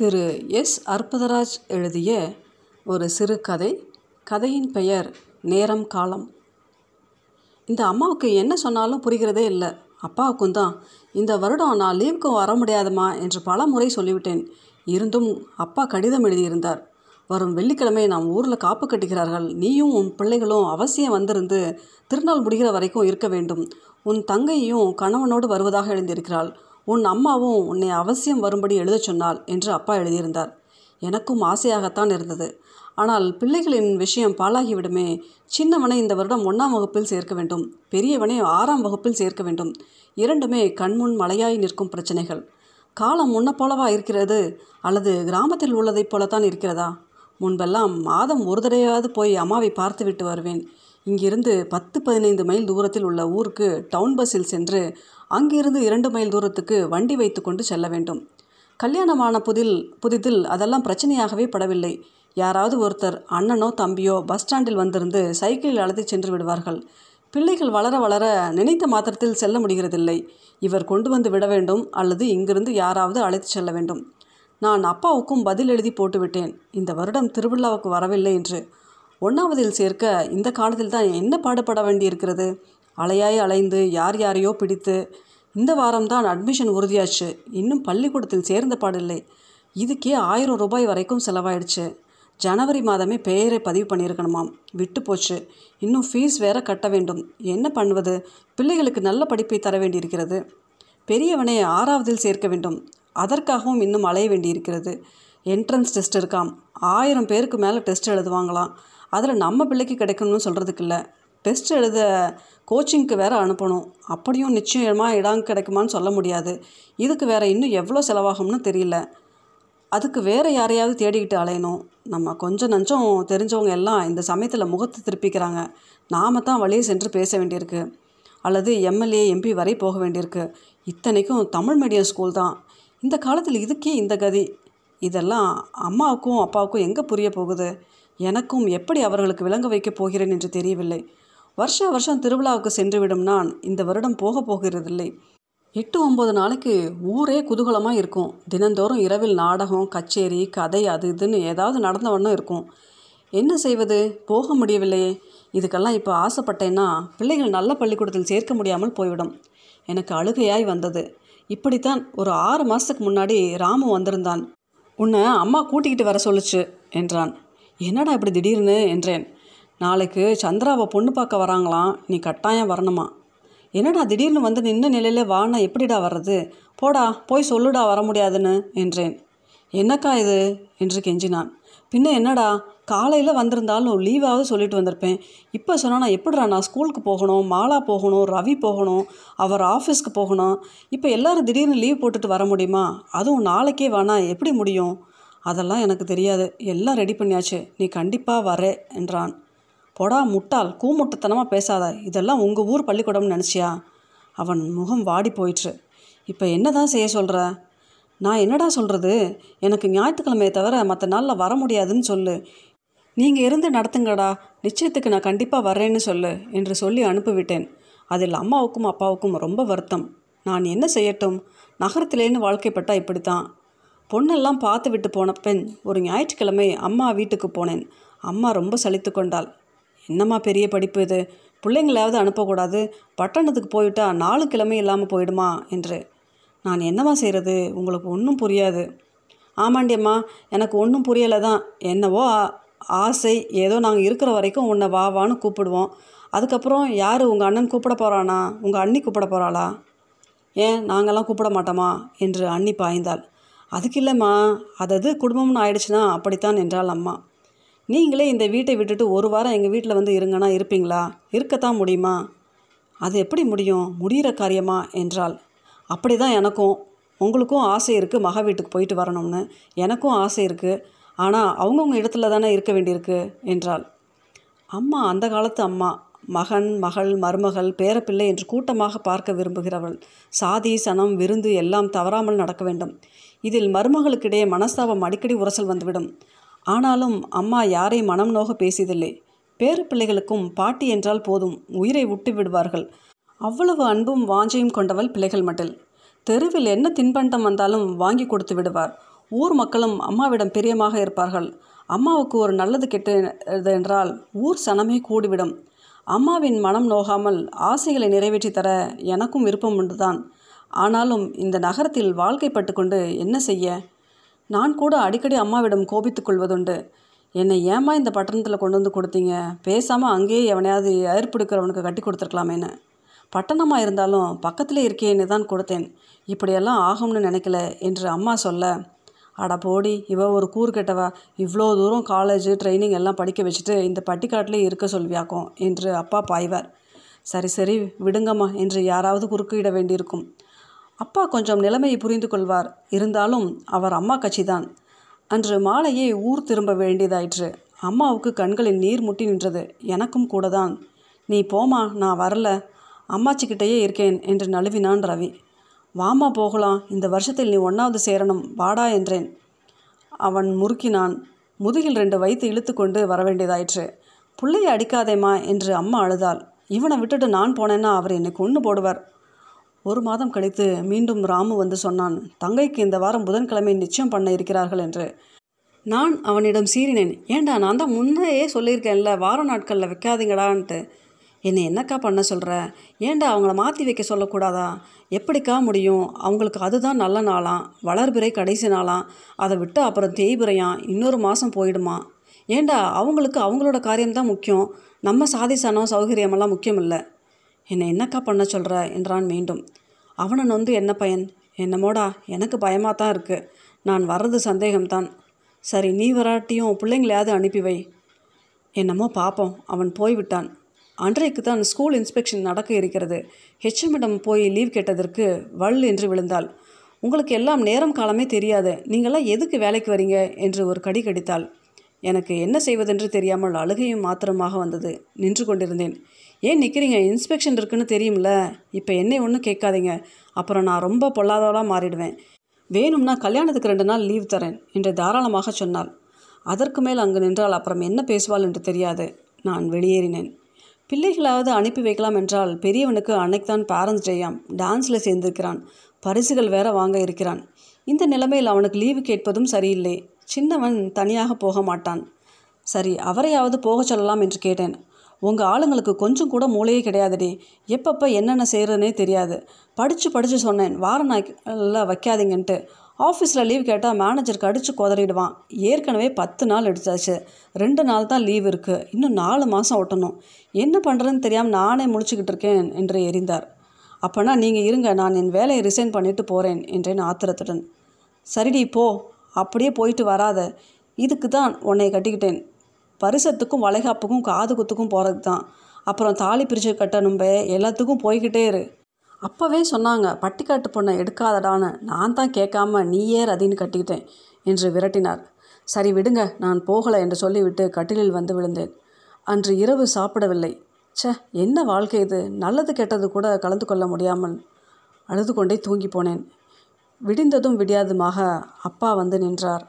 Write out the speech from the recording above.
திரு. S. Arputharaj எழுதிய ஒரு சிறுகதை கதையின் பெயர் நேரம் காலம். இந்த அம்மாவுக்கு என்ன சொன்னாலும் புரிகிறதே இல்லை. அப்பாவுக்கும் தான். இந்த வருடம் நான் லீவுக்கு வர முடியாதுமா என்று பல முறை சொல்லிவிட்டேன். இருந்தும் அப்பா கடிதம் எழுதியிருந்தார். வரும் வெள்ளிக்கிழமை நாம் ஊரில் காப்பு கட்டுகிறார்கள் நீயும் உன் பிள்ளைகளும் அவசியம் வந்திருந்து திருநாள் முடிகிற வரைக்கும் இருக்க வேண்டும். உன் தங்கையும் கணவனோடு வருவதாக எழுந்திருக்கிறாள். உன் அம்மாவும் உன்னை அவசியம் வரும்படி எழுதச் சொன்னாள் என்று அப்பா எழுதியிருந்தார். எனக்கும் ஆசையாகத்தான் இருந்தது. ஆனால் பிள்ளைகளின் விஷயம் பாழாகிவிடுமே. சின்னவனை இந்த வருடம் ஒன்றாம் வகுப்பில் சேர்க்க வேண்டும். பெரியவனை ஆறாம் வகுப்பில் சேர்க்க வேண்டும். இரண்டுமே கண்முன் மலையாய் நிற்கும் பிரச்சனைகள். காலம் முன்ன போலவா இருக்கிறது? அல்லது கிராமத்தில் உள்ளதைப் போலத்தான் இருக்கிறதா? முன்பெல்லாம் மாதம் ஒரு தடையாவது போய் அம்மாவை பார்த்துவிட்டு வருவேன். இங்கிருந்து பத்து பதினைந்து மைல் தூரத்தில் உள்ள ஊருக்கு டவுன் பஸ்ஸில் சென்று அங்கிருந்து இரண்டு மைல் தூரத்துக்கு வண்டி வைத்து கொண்டு செல்ல வேண்டும். கல்யாணமான புதில் புதிதில் அதெல்லாம் பிரச்சனையாகவே படவில்லை. யாராவது ஒருத்தர் அண்ணனோ தம்பியோ பஸ் ஸ்டாண்டில் வந்திருந்து சைக்கிளில் அழைத்து சென்று விடுவார்கள். பிள்ளைகள் வளர வளர நினைத்த மாத்திரத்தில் செல்ல முடிகிறதில்லை. இவர் கொண்டு வந்து விட வேண்டும் அல்லது இங்கிருந்து யாராவது அழைத்து செல்ல வேண்டும். நான் அப்பாவுக்கும் பதில் எழுதி போட்டுவிட்டேன். இந்த வருடம் திருவிழாவுக்கு வரவில்லை என்று ஒன்றாவதில் சேர்க்க இந்த காலத்தில் தான் என்ன பாடுபட வேண்டியிருக்கிறது? அலையாய் அலைந்து யார் யாரையோ பிடித்து இந்த வாரம்தான் அட்மிஷன் உறுதியாச்சு. இன்னும் பள்ளிக்கூடத்தில் சேர்ந்த பாடில்லை. இதுக்கே ஆயிரம் ரூபாய் வரைக்கும் செலவாயிடுச்சு. ஜனவரி மாதமே பெயரை பதிவு பண்ணியிருக்கணுமாம். விட்டு போச்சு. இன்னும் ஃபீஸ் வேற கட்ட வேண்டும். என்ன பண்ணுவது? பிள்ளைகளுக்கு நல்ல படிப்பை தர வேண்டியிருக்கிறது. பெரியவனை ஆறாவதில் சேர்க்க வேண்டும். அதற்காகவும் இன்னும் அலைய வேண்டியிருக்கிறது. என்ட்ரன்ஸ் டெஸ்ட் இருக்காம். ஆயிரம் பேருக்கு மேலே டெஸ்ட் எழுதுவாங்களாம். அதில் நம்ம பிள்ளைக்கு கிடைக்கணும்னு சொல்கிறதுக்கு இல்லை டெஸ்ட் எழுத கோச்சிங்க்கு வேறு அனுப்பணும். அப்படியும் நிச்சயமாக இடம் கிடைக்குமான்னு சொல்ல முடியாது. இதுக்கு வேறு இன்னும் எவ்வளோ செலவாகும்னு தெரியல. அதுக்கு வேறு யாரையாவது தேடிக்கிட்டு அலையணும். நம்ம கொஞ்சம் நஞ்சம் தெரிஞ்சவங்க எல்லாம் இந்த சமயத்தில் முகத்தை திருப்பிக்கிறாங்க. நாம தான் வழியே சென்று பேச வேண்டியிருக்கு. அல்லது எம்எல்ஏ எம்பி வரை போக வேண்டியிருக்கு. இத்தனைக்கும் தமிழ் மீடியம் ஸ்கூல் தான். இந்த காலத்தில் இதுக்கே இந்த கதி. இதெல்லாம் அம்மாவுக்கும் அப்பாவுக்கும் எங்கே புரிய போகுது? எனக்கும் எப்படி அவர்களுக்கு விளங்க வைக்கப் போகிறேன் என்று தெரியவில்லை. வருஷ வருஷம் திருவிழாவுக்கு சென்றுவிடும் நான் இந்த வருடம் போக போகிறதில்லை. எட்டு ஒம்பது நாளைக்கு ஊரே குதூகலமாக இருக்கும். தினந்தோறும் இரவில் நாடகம் கச்சேரி கதை அது இதுன்னு ஏதாவது நடந்த வண்ணம் இருக்கும். என்ன செய்வது? போக முடியவில்லையே. இதுக்கெல்லாம் இப்போ ஆசைப்பட்டேன்னா பிள்ளைகள் நல்ல பள்ளிக்கூடத்தில் சேர்க்க முடியாமல் போய்விடும். எனக்கு அழுகையாய் வந்தது. இப்படித்தான் ஒரு ஆறு மாதத்துக்கு முன்னாடி ராமு வந்திருந்தான். உன்னை அம்மா கூட்டிக்கிட்டு வர சொல்லுச்சு என்றான். என்னடா இப்படி திடீர்னு என்றேன். நாளைக்கு சந்திராவை பொண்ணு பார்க்க வராங்களாம். நீ கட்டாயம் வரணுமா? என்னடா திடீர்னு வந்து நின்ன நிலையில வானா எப்படிடா வர்றது? போடா போய் சொல்லுடா வர முடியாதுன்னு என்றேன். என்னக்கா இது? என்று கெஞ்சினான். பின்ன என்னடா காலையில் வந்திருந்தாலும் லீவாவது சொல்லிட்டு வந்திருப்பேன். இப்போ சொன்னால் நான் எப்படிடா நான் ஸ்கூலுக்கு போகணும் மாலா போகணும் ரவி போகணும் அவர் ஆஃபீஸ்க்கு போகணும். இப்போ எல்லாரும் திடீர்னு லீவ் போட்டுட்டு வர முடியுமா? அதுவும் நாளைக்கே வேணா எப்படி முடியும்? அதெல்லாம் எனக்கு தெரியாது. எல்லாம் ரெடி பண்ணியாச்சு. நீ கண்டிப்பாக வரே என்றான். பொடா முட்டாள் கூமுட்டுத்தனமாக பேசாத. இதெல்லாம் உங்கள் ஊர் பள்ளிக்கூடம்னு நினச்சியா? அவன் முகம் வாடி போயிற்று. இப்போ என்ன தான் செய்ய சொல்கிற நான் என்னடா சொல்கிறது எனக்கு ஞாயிற்றுக்கிழமையை தவிர மற்ற நாளில் வர முடியாதுன்னு சொல்லு. நீங்கள் இருந்து நடத்துங்கடா. நிச்சயத்துக்கு நான் கண்டிப்பாக வர்றேன்னு சொல்லு என்று சொல்லி அனுப்பிவிட்டேன். அதில் அம்மாவுக்கும் அப்பாவுக்கும் ரொம்ப வருத்தம். நான் என்ன செய்யட்டும்? நகரத்திலேன்னு வாழ்க்கைப்பட்டால் இப்படித்தான். பொண்ணெல்லாம் பார்த்து விட்டு போன பெண் ஒரு ஞாயிற்றுக்கிழமை அம்மா வீட்டுக்கு போனேன். அம்மா ரொம்ப சலித்து கொண்டாள். என்னம்மா பெரிய படிப்பு இது? பிள்ளைங்களாவது அனுப்பக்கூடாது. பட்டணத்துக்கு போயிட்டா நாலு கிழமை இல்லாமல் போயிடுமா? என்று. நான் என்னம்மா செய்கிறது உங்களுக்கு ஒன்றும் புரியாது. ஆமாண்டியம்மா எனக்கு ஒன்றும் புரியலை தான். என்னவோ ஆசை. ஏதோ நாங்கள் இருக்கிற வரைக்கும் உன்னை வா வான்னு கூப்பிடுவோம். அதுக்கப்புறம் யார் உங்கள் அண்ணன் கூப்பிட போகிறானா உங்கள் அண்ணி கூப்பிட போகிறாளா ஏன் நாங்கள்லாம் கூப்பிட மாட்டோமா? என்று அண்ணி பாய்ந்தாள். அதுக்கு இல்லைம்மா. அதது குடும்பம்னு ஆயிடுச்சுன்னா அப்படித்தான் என்றாள் அம்மா. நீங்களே இந்த வீட்டை விட்டுட்டு ஒரு வாரம் எங்கள் வீட்டில் வந்து இருங்கன்னா இருப்பீங்களா? இருக்கத்தான் முடியுமா? அது எப்படி முடியும்? முடிகிற காரியமா? என்றாள். அப்படி தான் எனக்கும் உங்களுக்கும் ஆசை இருக்குது மக வீட்டுக்கு போயிட்டு வரணும்னு. எனக்கும் ஆசை இருக்குது ஆனால் அவங்கவுங்க இடத்துல தானே இருக்க வேண்டியிருக்கு? என்றாள். அம்மா அந்த காலத்து அம்மா. மகன் மகள் மருமகள் பேரப்பிள்ளை என்று கூட்டமாக பார்க்க விரும்புகிறவள். சாதி சனம் விருந்து எல்லாம் தவறாமல் நடக்க வேண்டும். இதில் மருமகளுக்கிடையே மனஸ்தாபம் அடிக்கடி உரசல் வந்துவிடும். ஆனாலும் அம்மா யாரை மனம் நோக பேசியதில்லை. பேர பிள்ளைகளுக்கும் பாட்டி என்றால் போதும் உயிரை விட்டு விடுவார்கள். அவ்வளவு அன்பும் வாஞ்சையும் கொண்டவள் பிள்ளைகள் மட்டில். தெருவில் என்ன தின்பண்டம் வந்தாலும் வாங்கி கொடுத்து விடுவார். ஊர் மக்களும் அம்மாவிடம் பிரியமாக இருப்பார்கள். அம்மாவுக்கு ஒரு நல்லது கெட்டது என்றால் ஊர் சனமே கூடிவிடும். அம்மாவின் மனம் நோகாமல் ஆசைகளை நிறைவேற்றி தர எனக்கும் விருப்பம் உண்டுதான். ஆனாலும் இந்த நகரத்தில் வாழ்க்கைப்பட்டு கொண்டு என்ன செய்ய? நான் கூட அடிக்கடி அம்மாவிடம் கோபித்துக் கொள்வதுண்டு. என்னை ஏமா இந்த பட்டணத்தில் கொண்டு வந்து கொடுத்தீங்க? பேசாமல் அங்கேயே எவனையாவது ஏற்படுக்கிறவனுக்கு கட்டி கொடுத்துருக்கலாமேன்னு. பட்டணமாக இருந்தாலும் பக்கத்திலே இருக்கேன்னு தான் கொடுத்தேன். இப்படியெல்லாம் ஆகும்னு நினைக்கல என்று அம்மா சொல்ல அட போடி இவ ஒரு கூறு கெட்டவா? இவ்வளோ தூரம் காலேஜ் ட்ரைனிங் எல்லாம் படிக்க வச்சுட்டு இந்த பட்டிக்காட்டிலே இருக்க சொல்வியாக்கும்? என்று அப்பா பாய்வார். சரி சரி விடுங்கம்மா என்று யாராவது குறுக்கிட வேண்டியிருக்கும். அப்பா கொஞ்சம் நிலைமையை புரிந்து கொள்வார். இருந்தாலும் அவர் அம்மா கட்சிதான். அன்று மாலையே ஊர் திரும்ப வேண்டியதாயிற்று. அம்மாவுக்கு கண்களில் நீர் முட்டி நின்றது. எனக்கும் கூட தான் நீ போமா நான் வரல. அம்மாச்சிக்கிட்டேயே இருக்கேன் என்று நழுவினான் ரவி. வாமா போகலாம். இந்த வருஷத்தில் நீ ஒன்றாவது சேரணும். வாடா என்றேன். அவன் முறுக்கினான். முதுகில் ரெண்டு வயிற்று இழுத்து கொண்டு வர வேண்டியதாயிற்று பிள்ளையை அடிக்காதேம்மா என்று அம்மா அழுதாள். இவனை விட்டுட்டு நான் போனேன்னா அவர் என்னை கொன்று போடுவார். ஒரு மாதம் கழித்து மீண்டும் ராமு வந்து சொன்னான் தங்கைக்கு இந்த வாரம் புதன்கிழமை நிச்சயம் பண்ண இருக்கிறார்கள் என்று. நான் அவனிடம் சீறினேன். ஏண்டா நான் தான் முன்னையே சொல்லியிருக்கேன்ல வார நாட்களில் வைக்காதீங்கடான்ட்டு. என்னை என்னக்கா பண்ண சொல்கிற ஏண்டா அவங்கள மாற்றி வைக்க சொல்லக்கூடாதா? எப்படிக்கா முடியும்? அவங்களுக்கு அதுதான் நல்ல நாளாம். வளர்பிறை கடைசி நாளாம். அதை விட்டு அப்புறம் தேய்பிறையாம் இன்னொரு மாதம் போயிடுமா? ஏண்டா அவங்களுக்கு அவங்களோட காரியம்தான் முக்கியம். நம்ம சாதி சனம் சௌகரியமெல்லாம் முக்கியம் இல்லை என்னை என்னக்கா பண்ண சொல்கிற என்றான் மீண்டும். அவனை நொந்து என்ன பயன்? என்னமோடா எனக்கு பயமாக தான் இருக்குது நான் வர்றது சந்தேகம்தான். சரி நீ வராட்டியும் பிள்ளைங்களையாவது அனுப்பி வை. என்னமோ பார்ப்போம் அவன் போய்விட்டான். அன்றைக்கு தான் ஸ்கூல் இன்ஸ்பெக்ஷன் நடக்க இருக்கிறது. ஹெச்எம்மிடம் போய் லீவ் கேட்டதற்கு வல் என்று விழுந்தாள். உங்களுக்கு எல்லாம் நேரம் காலமே தெரியாது. நீங்களாம் எதுக்கு வேலைக்கு வரீங்க? என்று ஒரு கடி கடித்தாள். எனக்கு என்ன செய்வதென்று தெரியாமல் அழுகையும் மாத்திரமாக வந்தது. நின்று கொண்டிருந்தேன். ஏன் நிற்கிறீங்க இன்ஸ்பெக்ஷன் இருக்குன்னு தெரியும்ல. இப்போ என்னை ஒன்றும் கேட்காதீங்க. அப்புறம் நான் ரொம்ப பொல்லாதவளாக மாறிடுவேன். வேணும்னா கல்யாணத்துக்கு ரெண்டு நாள் லீவ் தரேன் என்று தாராளமாக சொன்னாள். அதற்கு மேல் அங்கு நின்றால் அப்புறம் என்ன பேசுவாள் என்று தெரியாது. நான் வெளியேறினேன். பிள்ளைகளாவது அனுப்பி வைக்கலாம் என்றால் பெரியவனுக்கு அன்னைக்குதான் பேரண்ட்ஸ் டேயாம் டான்ஸில் சேர்ந்திருக்கிறான். பரிசுகள் வேற வாங்க இருக்கிறான். இந்த நிலைமையில் அவனுக்கு லீவு கேட்பதும் சரியில்லை. சின்னவன் தனியாக போக மாட்டான். சரி அவரையாவது போக சொல்லலாம் என்று கேட்டேன். உங்கள் ஆளுங்களுக்கு கொஞ்சம் கூட மூளையே கிடையாதுடி. எப்பப்போ என்னென்ன செய்கிறதுனே தெரியாது. படித்து படித்து சொன்னேன். வார நாய்க்கெல்லாம் வைக்காதீங்கன்ட்டு. ஆஃபீஸில் லீவ் கேட்டால் மேனேஜருக்கு அடித்து குதறிடுவான். ஏற்கனவே பத்து நாள் எடுத்தாச்சு. ரெண்டு நாள் தான் லீவ் இருக்குது இன்னும் நாலு மாதம் ஒட்டணும். என்ன பண்ணுறதுன்னு தெரியாமல் நானே முடிச்சுக்கிட்டு இருக்கேன் என்று எரிந்தார். அப்போனா நீங்கள் இருங்க. நான் என் வேலையை ரிசைன் பண்ணிவிட்டு போகிறேன் என்றேன் ஆத்திரத்துடன். சரிடி போ. அப்படியே போயிட்டு வராத. இதுக்கு தான் உன்னை கட்டிக்கிட்டேன். பரிசத்துக்கும் வளைகாப்புக்கும் காது குத்துக்கும் போகிறது தான். அப்புறம் தாலி பிரித்து கட்டணும்பே எல்லாத்துக்கும் போய்கிட்டே இரு. அப்போவே சொன்னாங்க பட்டிக்காட்டு பொண்ணை எடுக்காதடான்னு. நான் தான் கேட்காம நீயே ரதின்னு கட்டிக்கிட்டேன் என்று விரட்டினார். சரி விடுங்க நான் போகலை என்று சொல்லிவிட்டு கட்டிலில் வந்து விழுந்தேன். அன்று இரவு சாப்பிடவில்லை. சே என்ன வாழ்க்கை இது? நல்லது கெட்டது கூட கலந்து கொள்ள முடியாமல் அழுது கொண்டே தூங்கி போனேன். விடிந்ததும் விடியாதுமாக அப்பா வந்து நின்றார்.